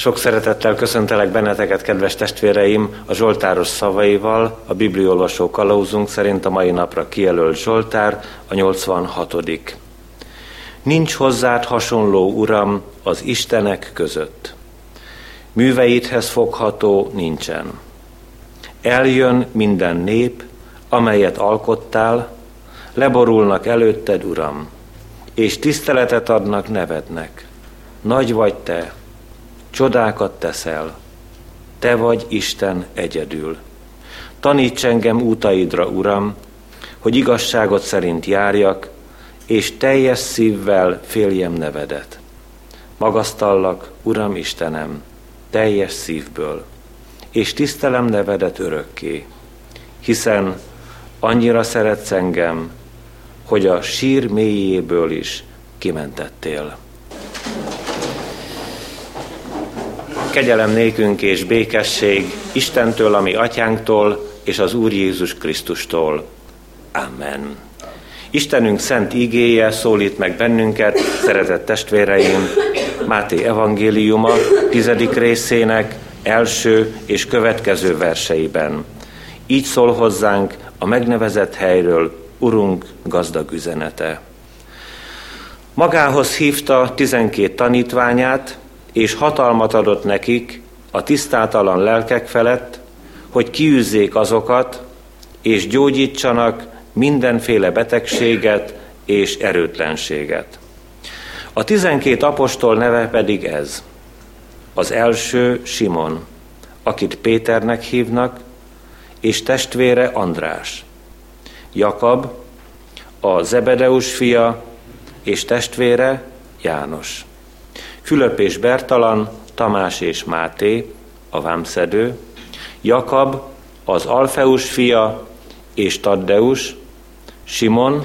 Sok szeretettel köszöntelek benneteket, kedves testvéreim, a Zsoltáros szavaival, a bibliolvasó kalauzunk szerint a mai napra kijelölt Zsoltár, a 86. Nincs hozzád hasonló, Uram, az Istenek között. Műveidhez fogható nincsen. Eljön minden nép, amelyet alkottál, leborulnak előtted, Uram, és tiszteletet adnak nevednek. Nagy vagy te, csodákat teszel, te vagy Isten egyedül. Taníts engem útaidra, Uram, hogy igazságot szerint járjak, és teljes szívvel féljem nevedet. Magasztallak, Uram Istenem, teljes szívből, és tisztelem nevedet örökké, hiszen annyira szeretsz engem, hogy a sír mélyéből is kimentettél. Kegyelem nékünk és békesség Istentől, ami atyánktól, és az Úr Jézus Krisztustól. Amen. Istenünk szent igéje szólít meg bennünket, szeretett testvéreim, Máté evangéliuma tizedik részének első és következő verseiben. Így szól hozzánk a megnevezett helyről Urunk gazdag üzenete. Magához hívta tizenkét tanítványát, és hatalmat adott nekik a tisztátalan lelkek felett, hogy kiűzzék azokat, és gyógyítsanak mindenféle betegséget és erőtlenséget. A tizenkét apostol neve pedig ez. Az első Simon, akit Péternek hívnak, és testvére András. Jakab, a Zebedeus fia, és testvére János. Fülöp és Bertalan, Tamás és Máté, a vámszedő, Jakab, az Alfeus fia, és Taddeus, Simon,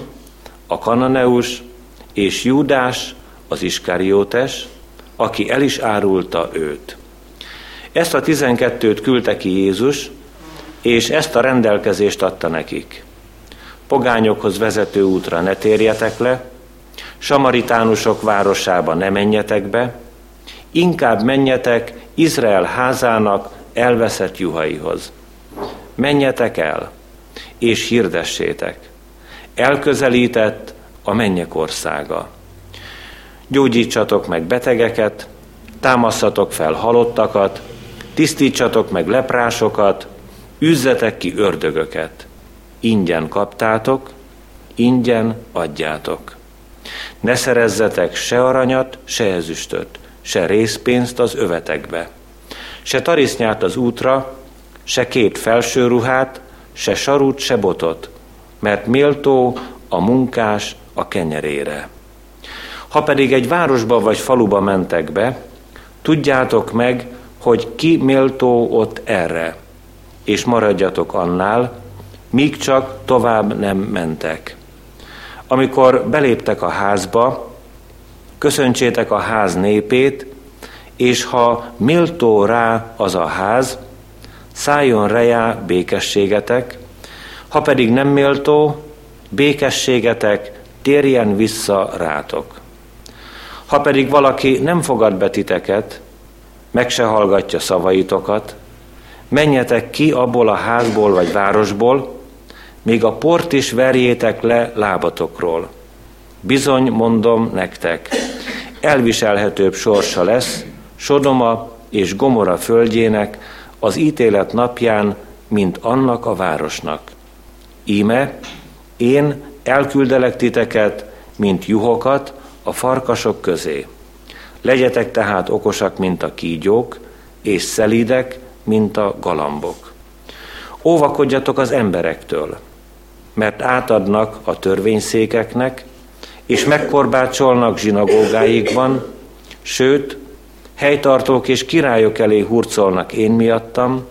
a Kananeus, és Júdás, az Iskariótes, aki el is árulta őt. Ezt a tizenkettőt küldte ki Jézus, és ezt a rendelkezést adta nekik. Pogányokhoz vezető útra ne térjetek le, samaritánusok városába ne menjetek be, inkább menjetek Izrael házának elveszett juhaihoz. Menjetek el, és hirdessétek. Elközelített a mennyek országa. Gyógyítsatok meg betegeket, támasztatok fel halottakat, tisztítsatok meg leprásokat, üzzetek ki ördögöket. Ingyen kaptátok, ingyen adjátok. Ne szerezzetek se aranyat, se ezüstöt, se részpénzt az övetekbe, se tarisznyát az útra, se két felső ruhát, se sarut, se botot, mert méltó a munkás a kenyerére. Ha pedig egy városba vagy faluba mentek be, tudjátok meg, hogy ki méltó ott erre, és maradjatok annál, míg csak tovább nem mentek. Amikor beléptek a házba, köszöntsétek a ház népét, és ha méltó rá az a ház, szálljon rejá békességetek, ha pedig nem méltó, békességetek térjen vissza rátok. Ha pedig valaki nem fogad be titeket, meg se hallgatja szavaitokat, menjetek ki abból a házból vagy városból, még a port is verjétek le lábatokról. Bizony mondom nektek, elviselhetőbb sorsa lesz Sodoma és Gomora földjének az ítélet napján, mint annak a városnak. Íme, én elküldelek titeket, mint juhokat a farkasok közé. Legyetek tehát okosak, mint a kígyók, és szelídek, mint a galambok. Óvakodjatok az emberektől, mert átadnak a törvényszékeknek, és megkorbácsolnak zsinagógáikban, sőt, helytartók és királyok elé hurcolnak én miattam,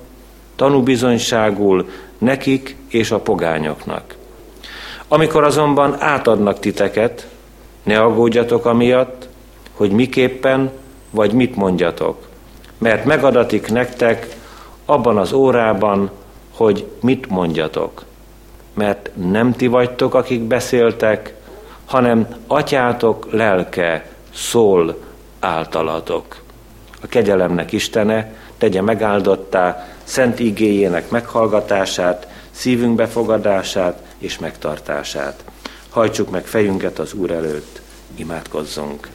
tanúbizonyságul nekik és a pogányoknak. Amikor azonban átadnak titeket, ne aggódjatok amiatt, hogy miképpen vagy mit mondjatok, mert megadatik nektek abban az órában, hogy mit mondjatok. Mert nem ti vagytok, akik beszéltek, hanem atyátok lelke szól általatok. a kegyelemnek Istene, tegye megáldottá szent igéjének meghallgatását, szívünk befogadását és megtartását. Hajtsuk meg fejünket az Úr előtt, imádkozzunk.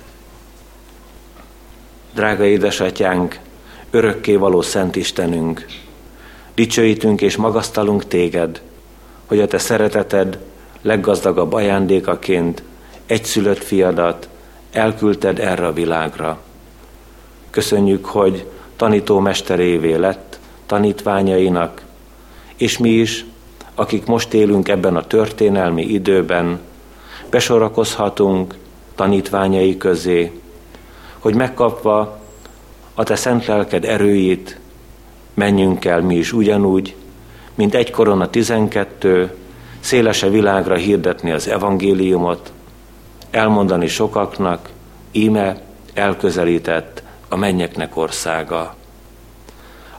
Drága édesatyánk, örökké való Szent Istenünk, dicsőítünk és magasztalunk téged, hogy a te szereteted leggazdagabb ajándékaként egyszülött fiadat elküldted erre a világra. Köszönjük, hogy tanító mesterévé lett tanítványainak, és mi is, akik most élünk ebben a történelmi időben, besorakozhatunk tanítványai közé, hogy megkapva a te szent lelked erőjét, menjünk el mi is ugyanúgy, mint egy korona tizenkettő, szélese világra hirdetni az evangéliumot, elmondani sokaknak, íme elközelített a mennyeknek országa.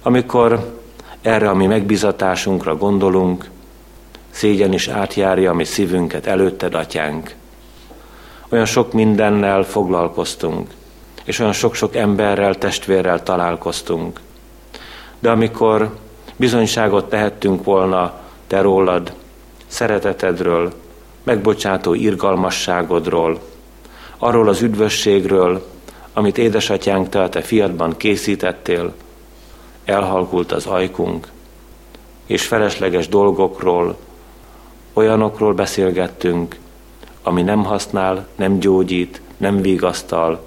Amikor erre a mi megbizatásunkra gondolunk, szégyen is átjárja a mi szívünket előtted, atyánk. Olyan sok mindennel foglalkoztunk, és olyan sok-sok emberrel, testvérrel találkoztunk. De amikor bizonyságot tehettünk volna te rólad, szeretetedről, megbocsátó irgalmasságodról, arról az üdvösségről, amit édesatyánk te a te fiatban készítettél, elhalkult az ajkunk, és felesleges dolgokról, olyanokról beszélgettünk, ami nem használ, nem gyógyít, nem vigasztal,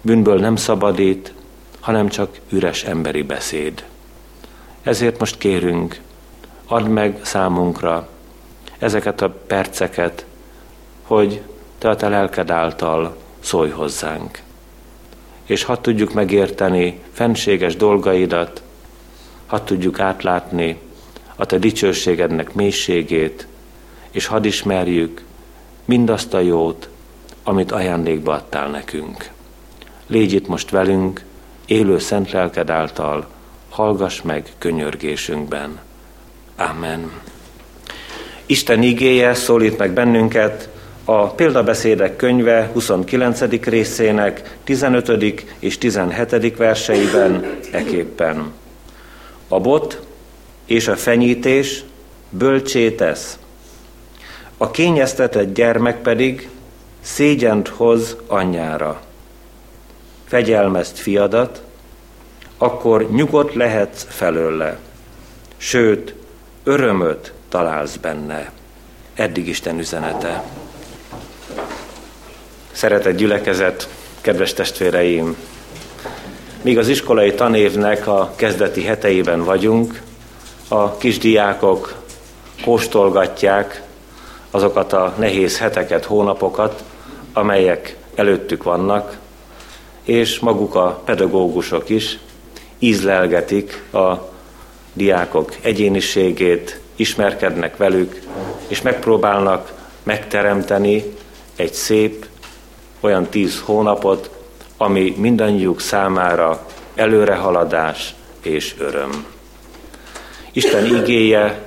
bűnből nem szabadít, hanem csak üres emberi beszéd. Ezért most kérünk, add meg számunkra ezeket a perceket, hogy te a te lelked által szólj hozzánk. És ha tudjuk megérteni fenséges dolgaidat, ha tudjuk átlátni a te dicsőségednek mélységét, és hadd ismerjük mindazt a jót, amit ajándékba adtál nekünk. Légy itt most velünk, élő szent lelked által, hallgass meg könyörgésünkben. Amen. Isten igéje szólít meg bennünket a példabeszédek könyve 29. részének 15. és 17. verseiben eképpen. A bot és a fenyítés bölcsé tesz, a kényeztetett gyermek pedig szégyent hoz anyjára. Fegyelmezt fiadat, akkor nyugodt lehetsz felőle, sőt, örömöt találsz benne. Eddig Isten üzenete. Szeretett gyülekezet, kedves testvéreim! Míg az iskolai tanévnek a kezdeti heteiben vagyunk, a kisdiákok kóstolgatják azokat a nehéz heteket, hónapokat, amelyek előttük vannak, és maguk a pedagógusok is ízlelgetik a diákok egyéniségét, ismerkednek velük, és megpróbálnak megteremteni egy szép, olyan tíz hónapot, ami mindannyiuk számára előrehaladás és öröm. Isten igéje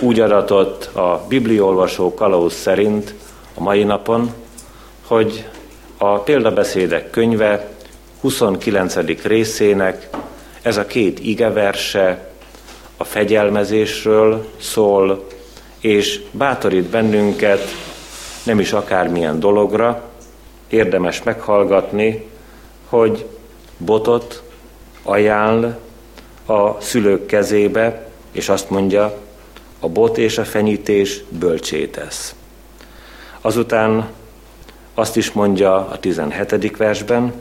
úgy adatott a bibliolvasó kalauz szerint a mai napon, hogy a példabeszédek könyve 29. részének ez a két igeverse a fegyelmezésről szól, és bátorít bennünket nem is akármilyen dologra, érdemes meghallgatni, hogy botot ajánl a szülők kezébe, és azt mondja, a bot és a fenyítés bölcsé tesz. Azután azt is mondja a 17. versben,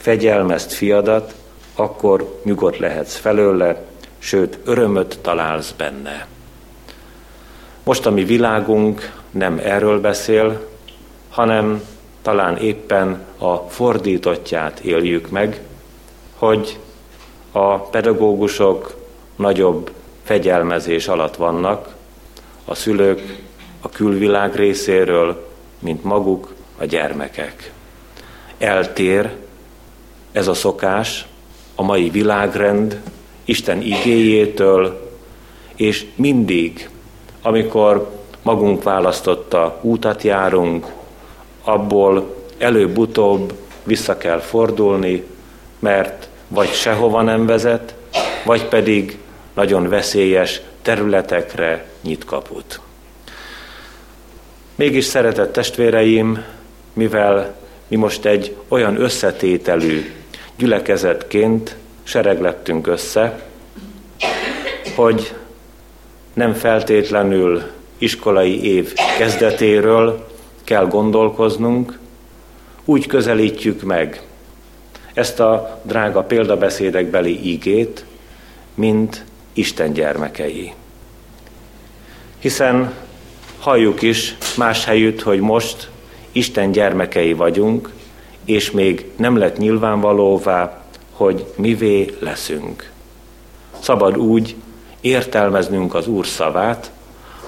fegyelmezt fiadat, akkor nyugodt lehetsz felőle, sőt örömöt találsz benne. Most a mi világunk nem erről beszél, hanem talán éppen a fordítottját éljük meg, hogy a pedagógusok nagyobb fegyelmezés alatt vannak, a szülők a külvilág részéről, mint maguk a gyermekek. Eltér ez a szokás a mai világrend Isten igéjétől, és mindig, amikor magunk választotta útat járunk, abból előbb-utóbb vissza kell fordulni, mert vagy sehova nem vezet, vagy pedig nagyon veszélyes területekre nyit kaput. Mégis szeretett testvéreim, mivel mi most egy olyan összetételű gyülekezetként sereglettünk össze, hogy nem feltétlenül iskolai év kezdetéről kell gondolkoznunk, úgy közelítjük meg ezt a drága példabeszédekbeli ígét, mint Isten gyermekei. Hiszen halljuk is más helyütt, hogy most Isten gyermekei vagyunk, és még nem lett nyilvánvalóvá, hogy mivé leszünk. Szabad úgy értelmeznünk az Úr szavát,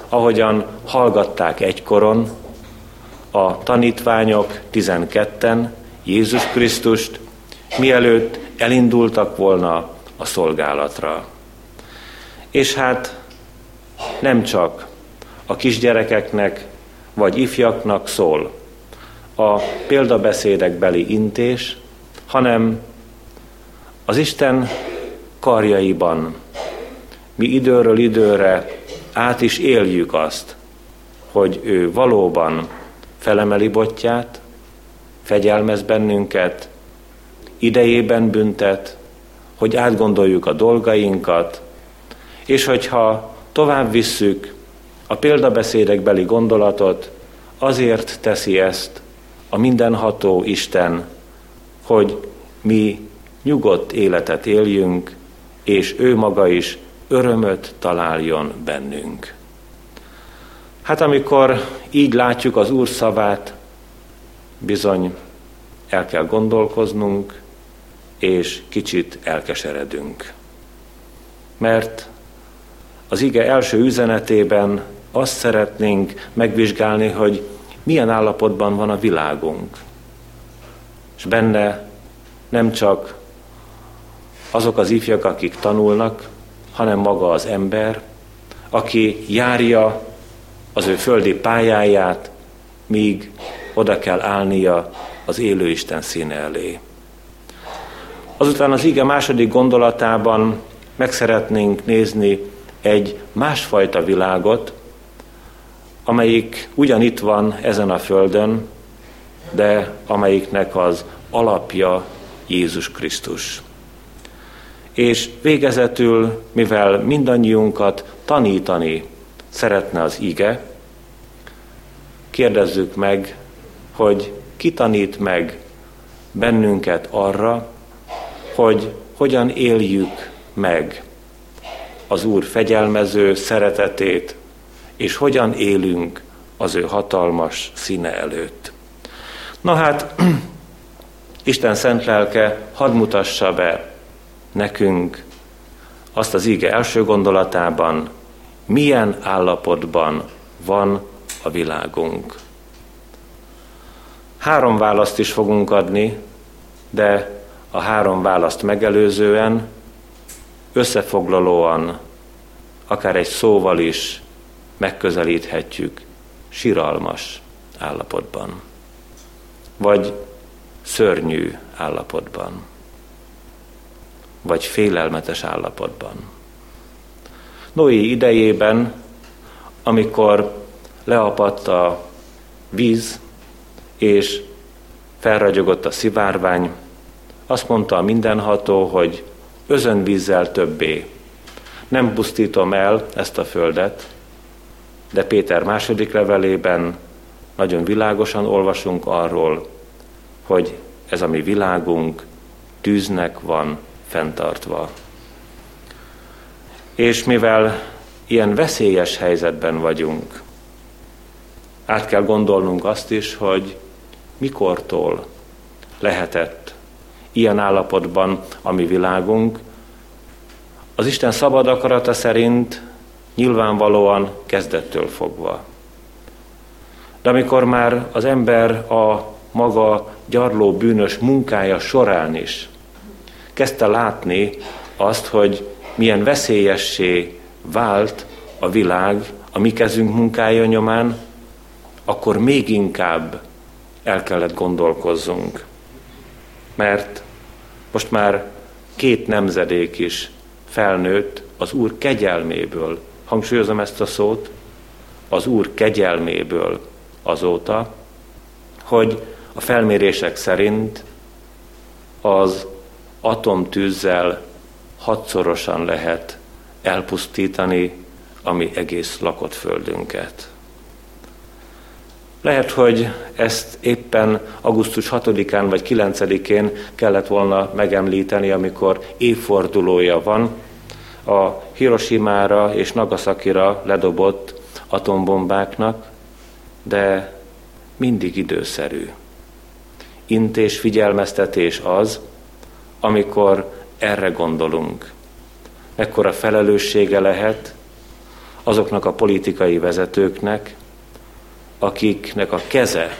ahogyan hallgatták egykoron a tanítványok 12-en Jézus Krisztust, mielőtt elindultak volna a szolgálatra. És hát nem csak a kisgyerekeknek vagy ifjaknak szól a példabeszédekbeli intés, hanem az Isten karjaiban. Mi időről időre át is éljük azt, hogy ő valóban felemeli botját, fegyelmez bennünket, idejében büntet, hogy átgondoljuk a dolgainkat, és hogyha tovább visszük a példabeszédekbeli gondolatot, azért teszi ezt a mindenható Isten, hogy mi nyugodt életet éljünk, és ő maga is örömöt találjon bennünk. Hát amikor így látjuk az Úr szavát, bizony el kell gondolkoznunk, és kicsit elkeseredünk. Mert az ige első üzenetében azt szeretnénk megvizsgálni, hogy milyen állapotban van a világunk. És benne nem csak azok az ifjak, akik tanulnak, hanem maga az ember, aki járja az ő földi pályáját, míg oda kell állnia az élő Isten színe elé. Azután az ige második gondolatában meg szeretnénk nézni egy másfajta világot, amelyik ugyanitt van ezen a földön, de amelyiknek az alapja Jézus Krisztus. És végezetül, mivel mindannyiunkat tanítani szeretne az ige, kérdezzük meg, hogy ki tanít meg bennünket arra, hogy hogyan éljük meg az Úr fegyelmező szeretetét, és hogyan élünk az ő hatalmas színe előtt. Na hát, Isten szent lelke hadd mutassa be nekünk azt az ige első gondolatában, milyen állapotban van a világunk. Három választ is fogunk adni, de a három választ megelőzően összefoglalóan, akár egy szóval is megközelíthetjük siralmas állapotban, vagy szörnyű állapotban, vagy félelmetes állapotban. Noé idejében, amikor leapadt a víz, és felragyogott a szivárvány, azt mondta a mindenható, hogy özönvízzel többé. Nem pusztítom el ezt a földet, de Péter második levelében nagyon világosan olvasunk arról, hogy ez a mi világunk tűznek van fenntartva. És mivel ilyen veszélyes helyzetben vagyunk, át kell gondolnunk azt is, hogy mikortól lehetett ilyen állapotban a mi világunk. Az Isten szabad akarata szerint nyilvánvalóan kezdettől fogva. De amikor már az ember a maga gyarló bűnös munkája során is kezdte látni azt, hogy milyen veszélyessé vált a világ a mi kezünk munkája nyomán, akkor még inkább el kellett gondolkozzunk. Mert most már két nemzedék is felnőtt az Úr kegyelméből. Hangsúlyozom ezt a szót, az Úr kegyelméből azóta, hogy a felmérések szerint az atomtűzzel hatszorosan lehet elpusztítani a mi egész lakott földünket. Lehet, hogy ezt éppen augusztus 6-án vagy 9-én kellett volna megemlíteni, amikor évfordulója van a Hiroshima-ra és Nagasakira ledobott atombombáknak, de mindig időszerű. Intés figyelmeztetés az, amikor erre gondolunk. Ekkora felelőssége lehet azoknak a politikai vezetőknek, akiknek a keze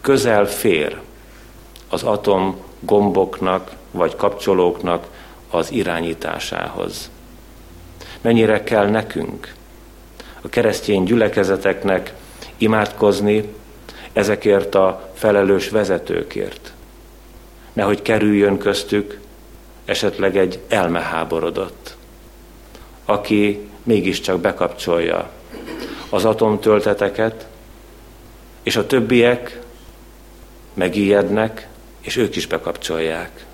közel fér az atom gomboknak vagy kapcsolóknak az irányításához. Mennyire kell nekünk, a keresztény gyülekezeteknek imádkozni ezekért a felelős vezetőkért. Nehogy kerüljön köztük esetleg egy elmeháborodott, aki mégiscsak bekapcsolja az atomtölteteket, és a többiek megijednek, és ők is bekapcsolják.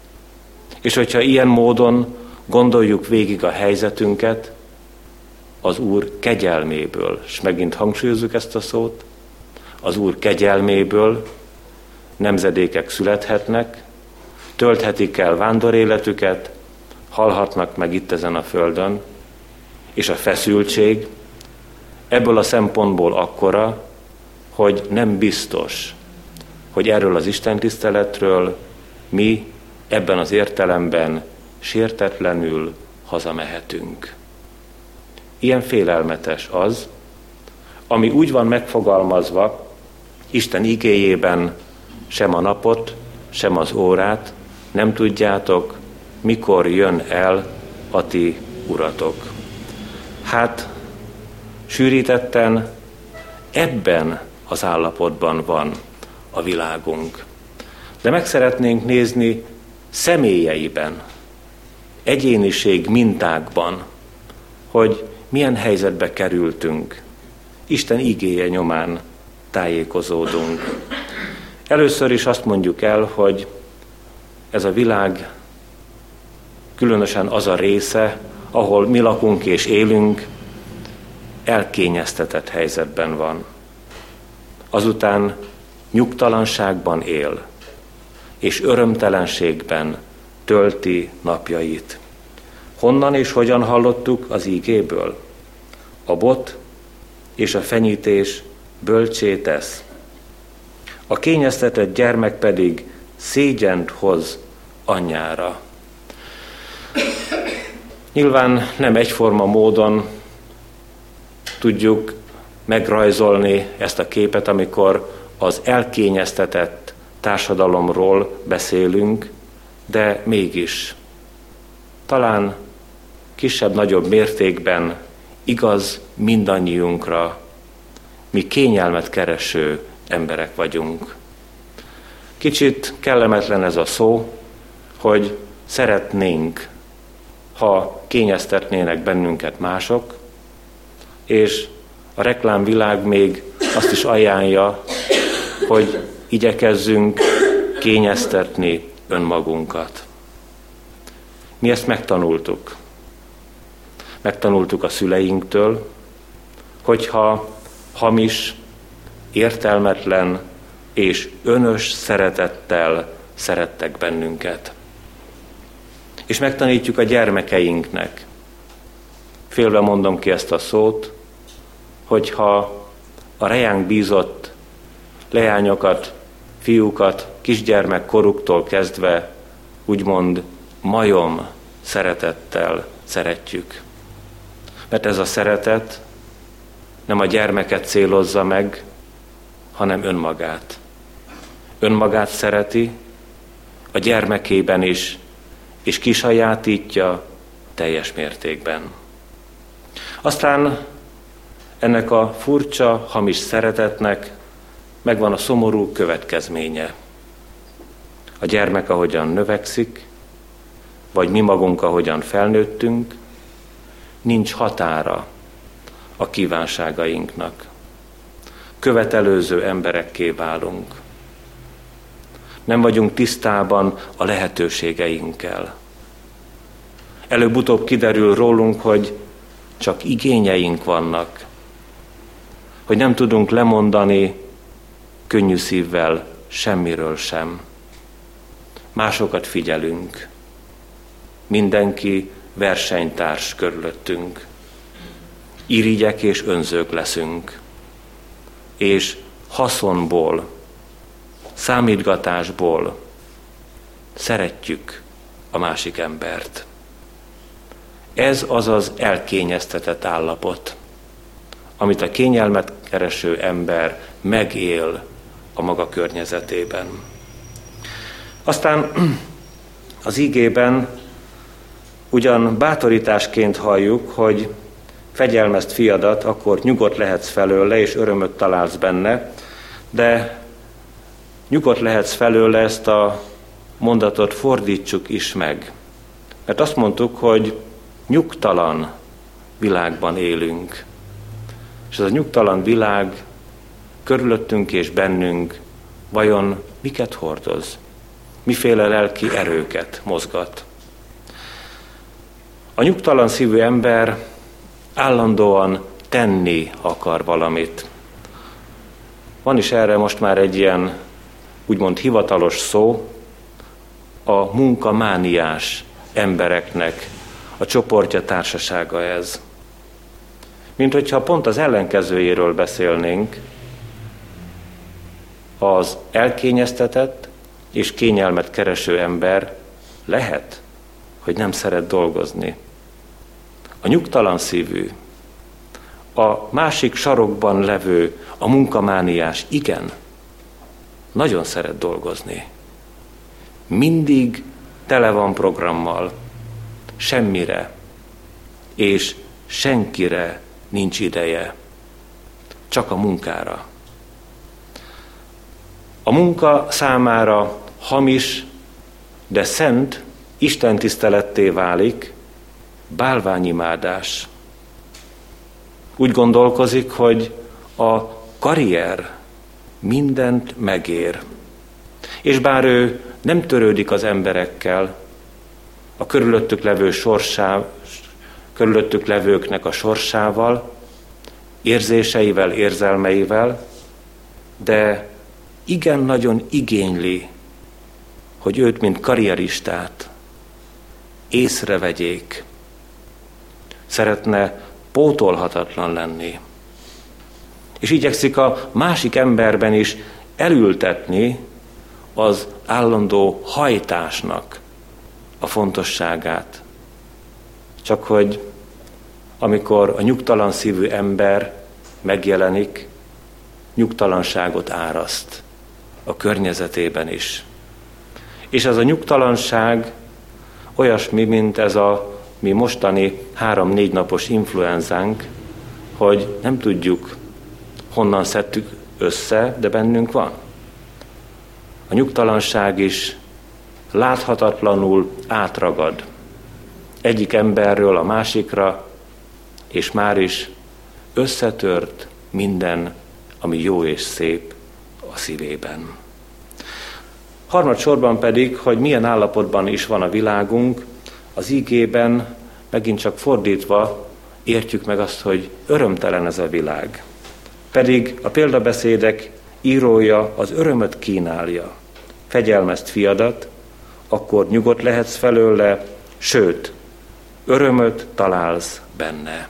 És hogyha ilyen módon gondoljuk végig a helyzetünket, az Úr kegyelméből, és megint hangsúlyozzuk ezt a szót, az Úr kegyelméből nemzedékek születhetnek, tölthetik el vándoréletüket, halhatnak meg itt ezen a földön, és a feszültség ebből a szempontból akkora, hogy nem biztos, hogy erről az Isten tiszteletről mi ebben az értelemben sértetlenül hazamehetünk. Ilyen félelmetes az, ami úgy van megfogalmazva Isten igéjében sem a napot, sem az órát nem tudjátok, mikor jön el a ti uratok. Hát, sűrítetten ebben az állapotban van a világunk. De meg szeretnénk nézni személyeiben, egyéniség mintákban, hogy milyen helyzetbe kerültünk. Isten igéje nyomán tájékozódunk. Először is azt mondjuk el, hogy ez a világ különösen az a része, ahol mi lakunk és élünk, elkényeztetett helyzetben van. Azután nyugtalanságban él, és örömtelenségben tölti napjait. Honnan és hogyan hallottuk az ígéből? A bot és a fenyítés bölcsé tesz. A kényeztetett gyermek pedig szégyent hoz anyjára. Nyilván nem egyforma módon tudjuk megrajzolni ezt a képet, amikor az elkényeztetett társadalomról beszélünk, de mégis talán kisebb-nagyobb mértékben igaz mindannyiunkra, mi kényelmet kereső emberek vagyunk. Kicsit kellemetlen ez a szó, hogy szeretnénk, ha kényeztetnének bennünket mások, és a reklámvilág még azt is ajánlja, hogy igyekezzünk kényeztetni önmagunkat. Mi ezt megtanultuk. Megtanultuk a szüleinktől, hogyha hamis, értelmetlen és önös szeretettel szerettek bennünket. És megtanítjuk a gyermekeinknek. Félve mondom ki ezt a szót, hogyha a rejánk bízott leányokat, fiúkat, kisgyermek koruktól kezdve úgymond majom szeretettel szeretjük. Mert ez a szeretet nem a gyermeket célozza meg, hanem önmagát. Önmagát szereti, a gyermekében is, és kisajátítja teljes mértékben. Aztán ennek a furcsa, hamis szeretetnek megvan a szomorú következménye. A gyermek ahogyan növekszik, vagy mi magunk, ahogyan felnőttünk, nincs határa a kívánságainknak. Követelőző emberekké válunk. Nem vagyunk tisztában a lehetőségeinkkel. Előbb-utóbb kiderül rólunk, hogy csak igényeink vannak, hogy nem tudunk lemondani könnyű szívvel semmiről sem. Másokat figyelünk. Mindenki versenytárs körülöttünk. Irigyek és önzők leszünk. És haszonból, számítgatásból szeretjük a másik embert. Ez az az elkényeztetett állapot, amit a kényelmet kereső ember megél a maga környezetében. Aztán az ígében ugyan bátorításként halljuk, hogy fegyelmezt fiadat, akkor nyugodt lehetsz felőle, és örömöt találsz benne, de nyugodt lehetsz felőle, ezt a mondatot fordítsuk is meg. Mert azt mondtuk, hogy nyugtalan világban élünk. És ez a nyugtalan világ körülöttünk és bennünk vajon miket hordoz? Miféle lelki erőket mozgat? A nyugtalan szívű ember állandóan tenni akar valamit. Van is erre most már egy ilyen úgymond hivatalos szó, a munkamániás embereknek a csoportja társasága ez. Mint hogyha pont az ellenkezőjéről beszélnénk, az elkényeztetett és kényelmet kereső ember lehet, hogy nem szeret dolgozni. A nyugtalan szívű, a másik sarokban levő, a munkamániás, igen, nagyon szeret dolgozni. Mindig tele van programmal, semmire és senkire nincs ideje, csak a munkára. A munka számára hamis, de szent Isten tiszteletté válik, bálványimádás. Úgy gondolkozik, hogy a karrier mindent megér. És bár ő nem törődik az emberekkel, a körülöttük levő sorsá, körülöttük levőknek a sorsával, érzéseivel, érzelmeivel, de igen nagyon igényli, hogy őt, mint karrieristát észrevegyék. Szeretne pótolhatatlan lenni. És igyekszik a másik emberben is elültetni az állandó hajtásnak a fontosságát. Csak hogy amikor a nyugtalan szívű ember megjelenik, nyugtalanságot áraszt a környezetében is. És ez a nyugtalanság olyasmi, mint ez a mi mostani három-négy napos influenzánk, hogy nem tudjuk, honnan szedtük össze, de bennünk van. A nyugtalanság is láthatatlanul átragad egyik emberről a másikra, és már is összetört minden, ami jó és szép a szívében. Harmadsorban pedig, hogy milyen állapotban is van a világunk, az ígében megint csak fordítva értjük meg azt, hogy örömtelen ez a világ. Pedig a példabeszédek írója az örömöt kínálja. Fegyelmezt fiadat, akkor nyugodt lehetsz felőle, sőt, örömöt találsz benne.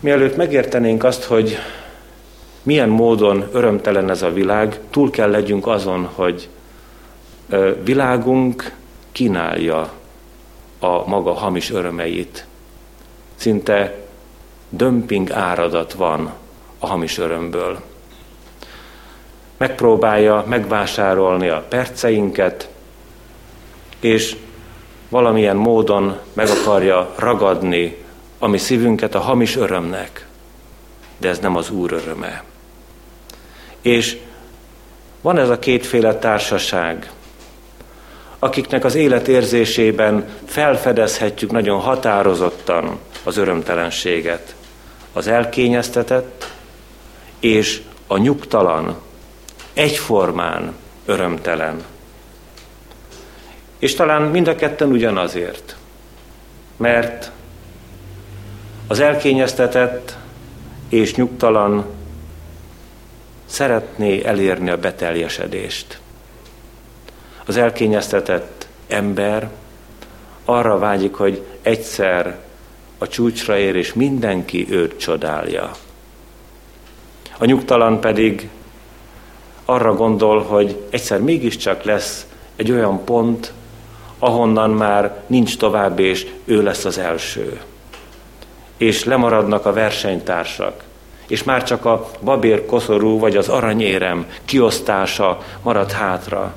Mielőtt megértenénk azt, hogy milyen módon örömtelen ez a világ, túl kell legyünk azon, hogy világunk kínálja a maga hamis örömeit. Szinte dömping áradat van a hamis örömből. Megpróbálja megvásárolni a perceinket, és valamilyen módon meg akarja ragadni a mi szívünket a hamis örömnek. De ez nem az Úr öröme. És van ez a kétféle társaság. akiknek az életérzésében felfedezhetjük nagyon határozottan az örömtelenséget. Az elkényeztetett és a nyugtalan egyformán örömtelen. És talán mind a ketten ugyanazért, mert az elkényeztetett és nyugtalan szeretné elérni a beteljesedést. Az elkényeztetett ember arra vágyik, hogy egyszer a csúcsra ér, és mindenki őt csodálja. A nyugtalan pedig arra gondol, hogy egyszer mégiscsak lesz egy olyan pont, ahonnan már nincs tovább, és ő lesz az első. És lemaradnak a versenytársak, és már csak a babér koszorú vagy az aranyérem kiosztása marad hátra.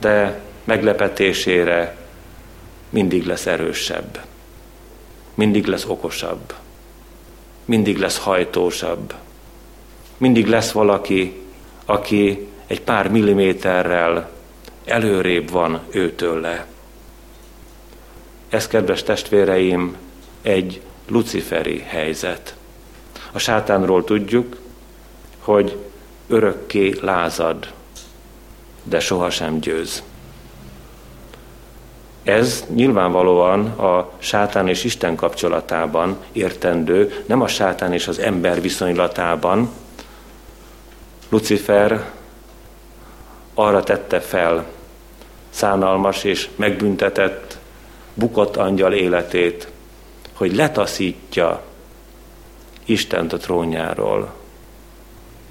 De meglepetésére mindig lesz erősebb, mindig lesz okosabb, mindig lesz hajtósabb, mindig lesz valaki, aki egy pár milliméterrel előrébb van őtőle. Ez, kedves testvéreim, egy luciferi helyzet. A sátánról tudjuk, hogy örökké lázad, de sohasem győz. Ez nyilvánvalóan a sátán és Isten kapcsolatában értendő, nem a sátán és az ember viszonylatában. Lucifer arra tette fel szánalmas és megbüntetett, bukott angyal életét, hogy letaszítja Istent a trónjáról.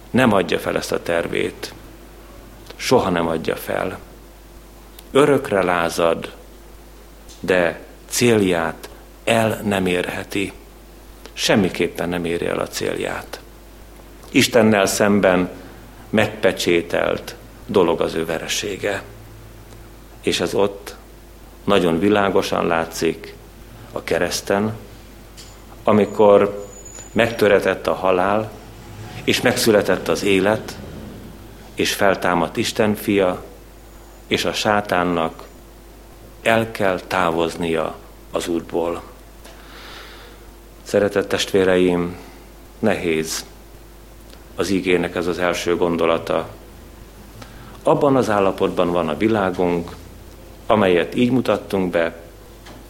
Nem adja fel ezt a tervét. Soha nem adja fel. Örökre lázad, de célját el nem érheti. Semmiképpen nem éri el a célját. Istennel szemben megpecsételt dolog az ő veresége. És ez ott nagyon világosan látszik a kereszten, amikor megtöretett a halál, és megszületett az élet, és feltámadt Isten fia, és a sátánnak el kell távoznia az útból. Szeretett testvéreim, nehéz az igének ez az első gondolata. Abban az állapotban van a világunk, amelyet így mutattunk be,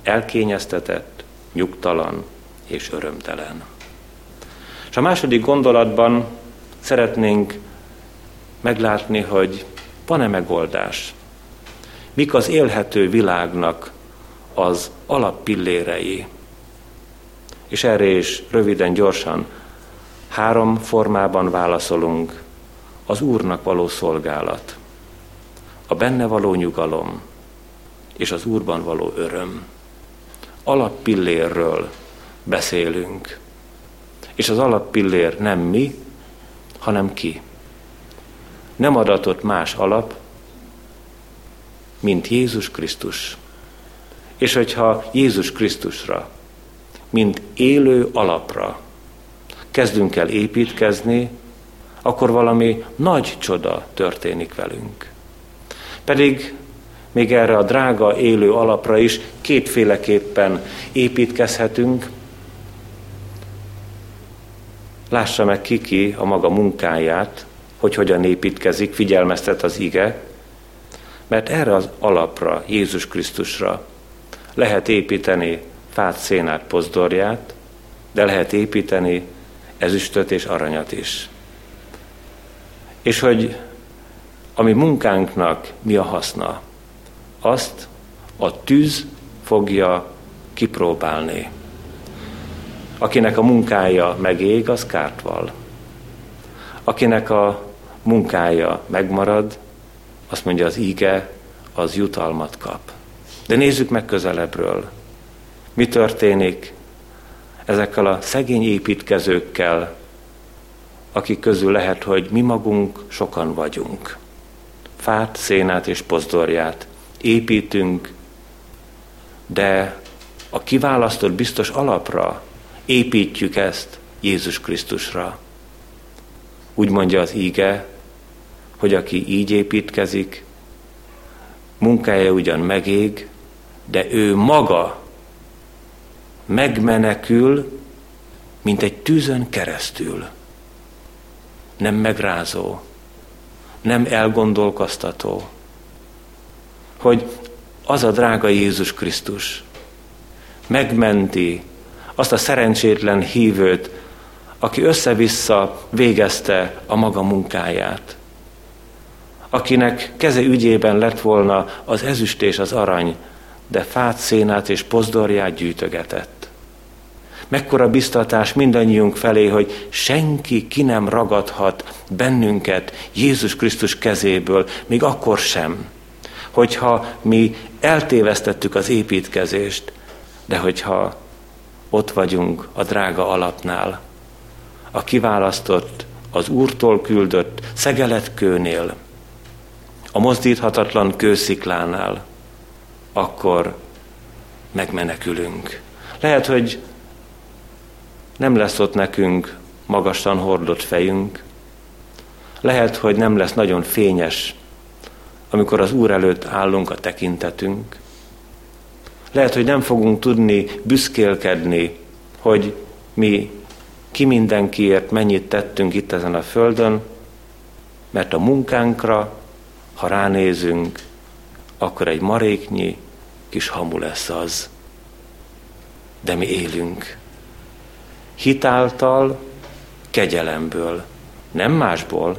elkényeztetett, nyugtalan és örömtelen. És a második gondolatban szeretnénk meglátni, hogy van-e megoldás. Mik az élhető világnak az alappillérei. És erre is röviden, gyorsan három formában válaszolunk. Az Úrnak való szolgálat, a benne való nyugalom és az Úrban való öröm. Alappillérről beszélünk. És az alappillér nem mi, hanem ki. Nem adatott más alap, mint Jézus Krisztus. És hogyha Jézus Krisztusra, mint élő alapra kezdünk el építkezni, akkor valami nagy csoda történik velünk. Pedig még erre a drága élő alapra is kétféleképpen építkezhetünk, Lássa meg kiki a maga munkáját, hogy hogyan építkezik, figyelmeztet az ige, mert erre az alapra, Jézus Krisztusra lehet építeni fát, szénát, pozdorját, de lehet építeni ezüstöt és aranyat is. És hogy a mi munkánknak mi a haszna, azt a tűz fogja kipróbálni. Akinek a munkája megég, az kárt val. Akinek a munkája megmarad, azt mondja az íge, az jutalmat kap. De nézzük meg közelebbről. Mi történik ezekkel a szegény építkezőkkel, akik közül lehet, hogy mi magunk sokan vagyunk. Fát, szénát és pozdorját építünk, de a kiválasztott biztos alapra építjük ezt Jézus Krisztusra. Úgy mondja az íge, hogy aki így építkezik, munkája ugyan megég, de ő maga megmenekül, mint egy tűzön keresztül. Nem megrázó, nem elgondolkoztató, hogy az a drága Jézus Krisztus megmenti azt a szerencsétlen hívőt, aki össze-vissza végezte a maga munkáját, akinek keze ügyében lett volna az ezüst és az arany, de fát, szénát és pozdorját gyűjtögetett. Mekkora biztatás mindannyiunk felé, hogy senki ki nem ragadhat bennünket Jézus Krisztus kezéből, még akkor sem, hogyha mi eltévesztettük az építkezést, de hogyha ott vagyunk a drága alapnál, a kiválasztott, az Úrtól küldött szegeletkőnél, a mozdíthatatlan kősziklánál, akkor megmenekülünk. Lehet, hogy nem lesz ott nekünk magasan hordott fejünk, lehet, hogy nem lesz nagyon fényes, amikor az Úr előtt állunk a tekintetünk. Lehet, hogy nem fogunk tudni büszkélkedni, hogy mi ki mindenkiért mennyit tettünk itt ezen a földön, mert a munkánkra, ha ránézünk, akkor egy maréknyi kis hamu lesz az. De mi élünk. Hitáltal, kegyelemből, nem másból,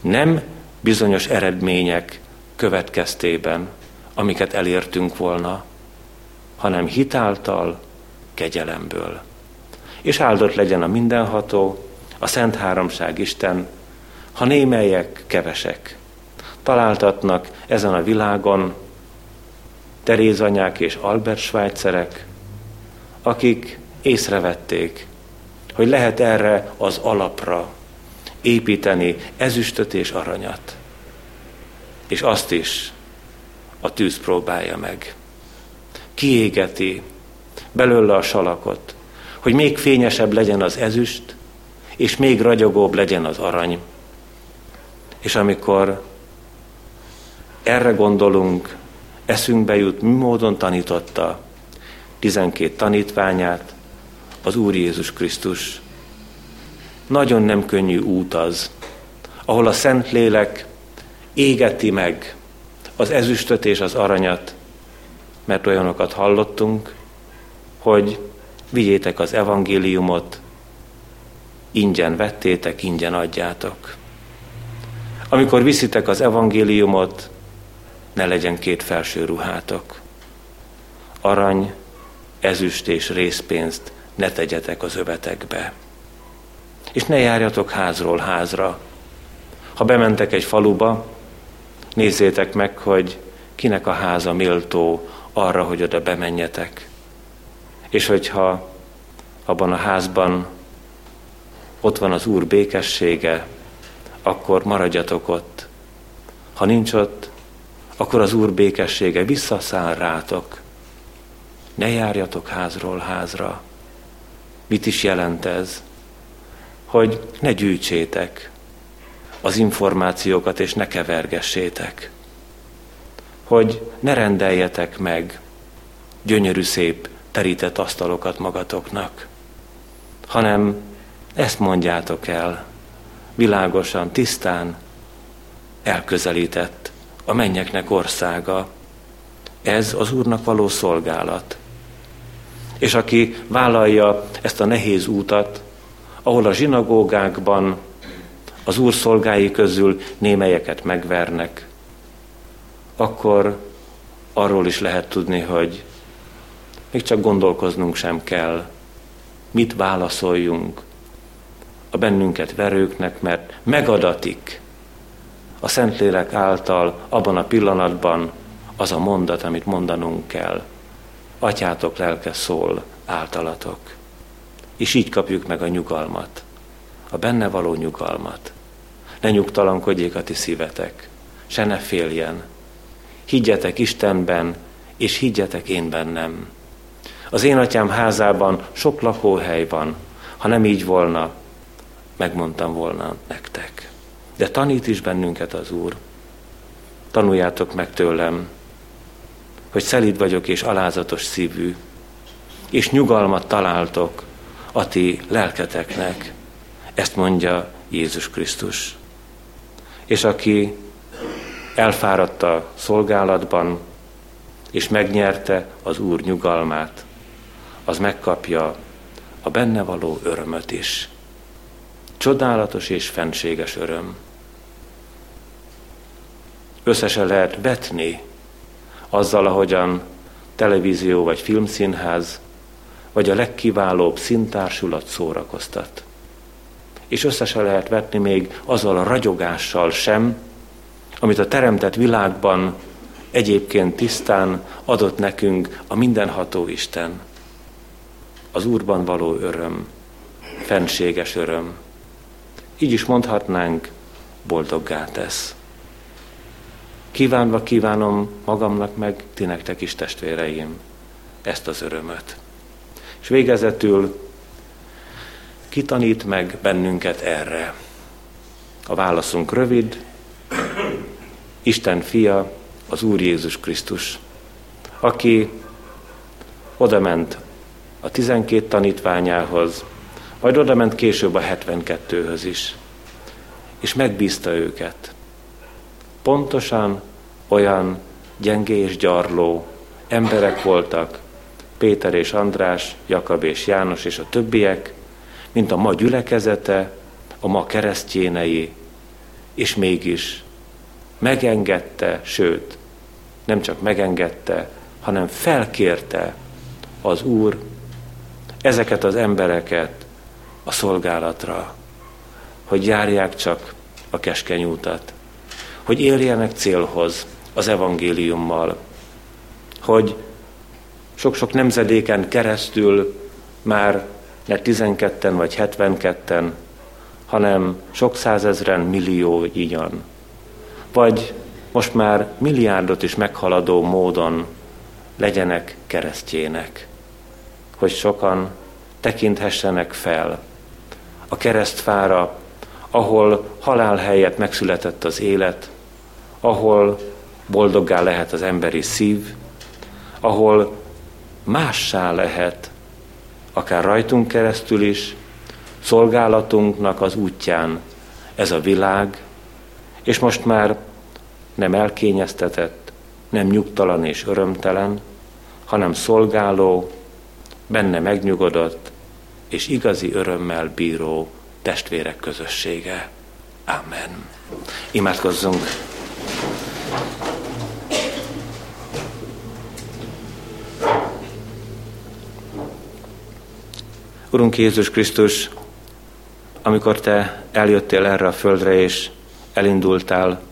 nem bizonyos eredmények következtében, amiket elértünk volna, hanem hitáltal, kegyelemből. És áldott legyen a mindenható, a Szent Háromság Isten, ha némelyek kevesek, találtatnak ezen a világon Terézanyák és Albert Schweitzerek, akik észrevették, hogy lehet erre az alapra építeni ezüstöt és aranyat. És azt is a tűz próbálja meg. Kiégeti belőle a salakot, hogy még fényesebb legyen az ezüst, és még ragyogóbb legyen az arany. És amikor erre gondolunk, eszünkbe jut, mi módon tanította 12 tanítványát az Úr Jézus Krisztus. Nagyon nem könnyű út az, ahol a Szentlélek égeti meg az ezüstöt és az aranyat, mert olyanokat hallottunk, hogy vigyétek az evangéliumot, ingyen vettétek, ingyen adjátok. Amikor viszitek az evangéliumot, ne legyen két felső ruhátok. Arany, ezüst és részpénzt ne tegyetek az övetekbe. És ne járjatok házról házra. Ha bementek egy faluba, nézzétek meg, hogy kinek a háza méltó arra, hogy oda bemenjetek. És hogyha abban a házban ott van az Úr békessége, akkor maradjatok ott. Ha nincs ott, akkor az Úr békessége visszaszáll rátok. Ne járjatok házról házra. Mit is jelent ez? Hogy ne gyűjtsétek az információkat, és ne kevergessétek. Hogy ne rendeljetek meg gyönyörű szép terített asztalokat magatoknak, hanem ezt mondjátok el, világosan, tisztán, elközelített a mennyeknek országa. Ez az Úrnak való szolgálat. És aki vállalja ezt a nehéz útat, ahol a zsinagógákban az Úr szolgái közül némelyeket megvernek, akkor arról is lehet tudni, hogy még csak gondolkoznunk sem kell, mit válaszoljunk a bennünket verőknek, mert megadatik a Szentlélek által abban a pillanatban az a mondat, amit mondanunk kell. Atyátok lelke szól általatok. És így kapjuk meg a nyugalmat, a benne való nyugalmat. Ne nyugtalankodjék a ti szívetek, se ne féljen. Higgyetek Istenben, és higgyetek én bennem. Az én atyám házában sok lakóhely van, ha nem így volna, megmondtam volna nektek de tanít is bennünket az Úr. tanuljátok meg tőlem, hogy szelíd vagyok és alázatos szívű, és nyugalmat találtok a ti lelketeknek. Ezt mondja Jézus Krisztus. És aki elfáradt a szolgálatban, és megnyerte az Úr nyugalmát, az megkapja a benne való örömöt is. Csodálatos és fenséges öröm. Összesen lehet vetni azzal, ahogyan televízió vagy filmszínház, vagy a legkiválóbb szintársulat szórakoztat. És összesen lehet vetni még azzal a ragyogással sem, amit a teremtett világban egyébként tisztán adott nekünk a mindenható Isten. Az Úrban való öröm, fenséges öröm. Így is mondhatnánk, boldoggá tesz. Kívánva kívánom magamnak meg, ti nektek is testvéreim, ezt az örömöt. És végezetül kitanít meg bennünket erre. A válaszunk rövid, Isten fia, az Úr Jézus Krisztus, aki odament a 12 tanítványához, majd odament később a 72-höz is, és megbízta őket. Pontosan olyan gyengé és gyarló emberek voltak, Péter és András, Jakab és János és a többiek, mint a ma gyülekezete, a ma keresztjénei, és mégis megengedte, sőt, nem csak megengedte, hanem felkérte az Úr ezeket az embereket a szolgálatra, hogy járják csak a keskeny útat, hogy éljenek célhoz az evangéliummal, hogy sok-sok nemzedéken keresztül már ne 12 vagy 72-en, hanem sok százezren, millió ígyan vagy most már milliárdot is meghaladó módon legyenek keresztjének, hogy sokan tekinthessenek fel a keresztfára, ahol halál helyett megszületett az élet, ahol boldoggá lehet az emberi szív, ahol mássá lehet, akár rajtunk keresztül is, szolgálatunknak az útján ez a világ, és most már nem elkényeztetett, nem nyugtalan és örömtelen, hanem szolgáló, benne megnyugodott és igazi örömmel bíró testvérek közössége. Amen. Imádkozzunk! Urunk Jézus Krisztus, amikor Te eljöttél erre a földre, és elindultál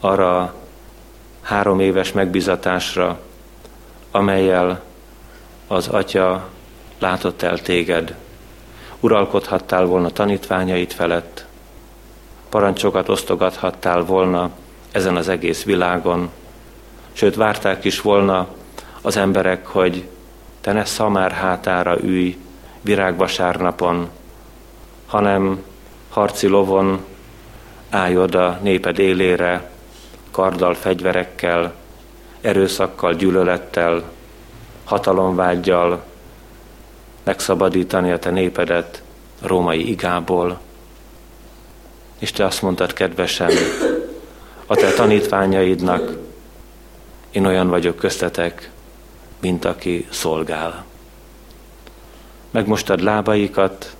arra három éves megbizatásra, amelyel az Atya látott el téged. Uralkodhattál volna tanítványait felett, parancsokat osztogathattál volna ezen az egész világon, sőt várták is volna az emberek, hogy te ne szamár hátára ülj virágvasárnapon, hanem harci lovon állj oda néped élére, karddal, fegyverekkel, erőszakkal, gyűlölettel, hatalomvágyjal megszabadítani a te népedet a római igából. És te azt mondtad kedvesen, a te tanítványaidnak, én olyan vagyok köztetek, mint aki szolgál. Megmostad lábaikat,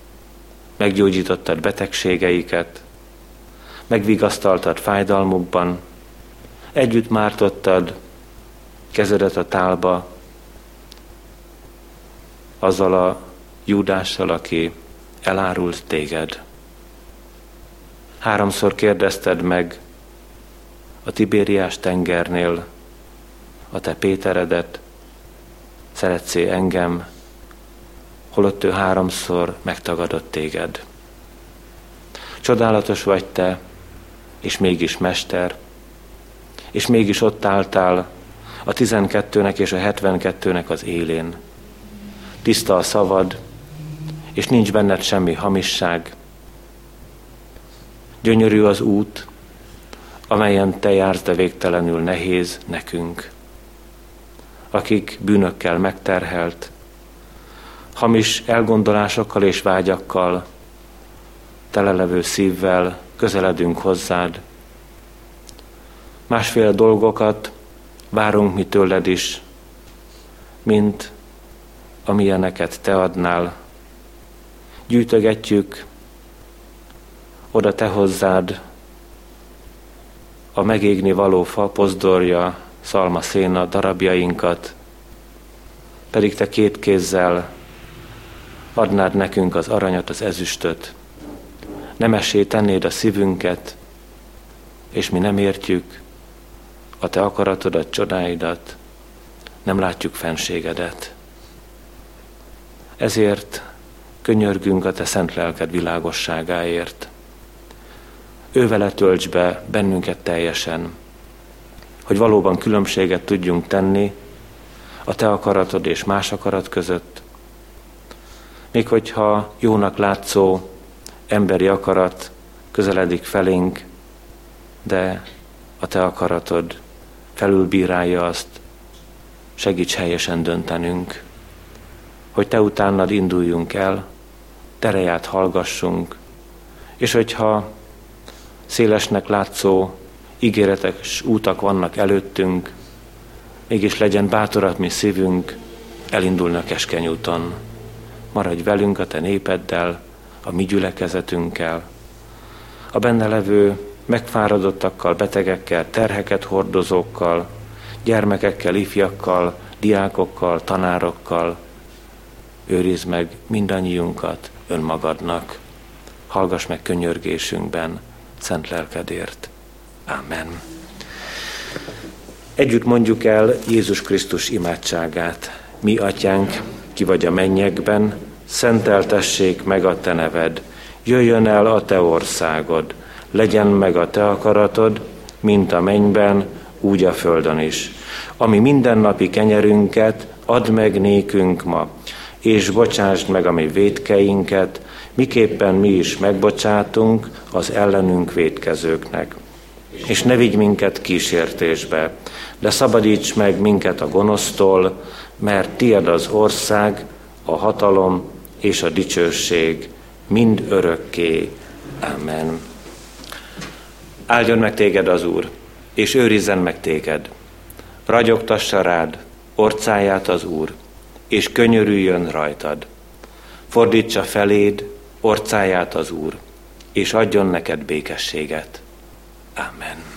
meggyógyítottad betegségeiket, megvigasztaltad fájdalmukban, együtt mártottad kezedet a tálba azzal a Júdással, aki elárult téged. Háromszor kérdezted meg a Tibériás tengernél a te Péteredet, szeretsz engem, holott ő háromszor megtagadott téged. Csodálatos vagy te, és mégis mester, és mégis ott álltál a 12-nek és a 72-nek az élén. Tiszta a szavad, és nincs benned semmi hamisság. Gyönyörű az út, amelyen te jársz, de végtelenül nehéz nekünk, akik bűnökkel megterhelt, hamis elgondolásokkal és vágyakkal, telelevő szívvel közeledünk hozzád. Másféle dolgokat várunk mi tőled is, mint amilyeneket te adnál. Gyűjtögetjük oda te hozzád a megégni való fa pozdorja, szalma széna darabjainkat, pedig te két kézzel adnád nekünk az aranyat, az ezüstöt, nemessé tennéd a szívünket, és mi nem értjük a te akaratodat, csodáidat, nem látjuk fenségedet. Ezért könyörgünk a te szent lelked világosságáért. Ő vele tölts be bennünket teljesen, hogy valóban különbséget tudjunk tenni a te akaratod és más akarat között, még hogyha jónak látszó emberi akarat közeledik felénk, de a te akaratod felülbírálja azt, segíts helyesen döntenünk, hogy te utánad induljunk el, tereját hallgassunk, és hogyha szélesnek látszó ígéretes útak vannak előttünk, mégis legyen bátorat mi szívünk, elindulnak keskeny úton. Maradj velünk a te népeddel, a mi gyülekezetünkkel, a benne levő megfáradottakkal, betegekkel, terheket hordozókkal, gyermekekkel, ifjakkal, diákokkal, tanárokkal. Őrizd meg mindannyiunkat önmagadnak. Hallgass meg könyörgésünkben, szent lelkedért. Amen. Együtt mondjuk el Jézus Krisztus imádságát. Mi, atyánk, ki vagy a mennyekben, szenteltessék meg a te neved, jöjjön el a te országod, legyen meg a te akaratod, mint a mennyben, úgy a földön is. Ami mindennapi kenyerünket add meg nékünk ma, és bocsásd meg a mi védkeinket, miképpen mi is megbocsátunk az ellenünk védkezőknek. És ne vigy minket kísértésbe, de szabadíts meg minket a gonosztól, mert tied az ország, a hatalom és a dicsőség mind örökké. Amen. Áldjon meg téged az Úr, és őrizzen meg téged. Ragyogtassa rád orcáját az Úr, és könyörüljön rajtad. Fordítsa feléd orcáját az Úr, és adjon neked békességet. Amen.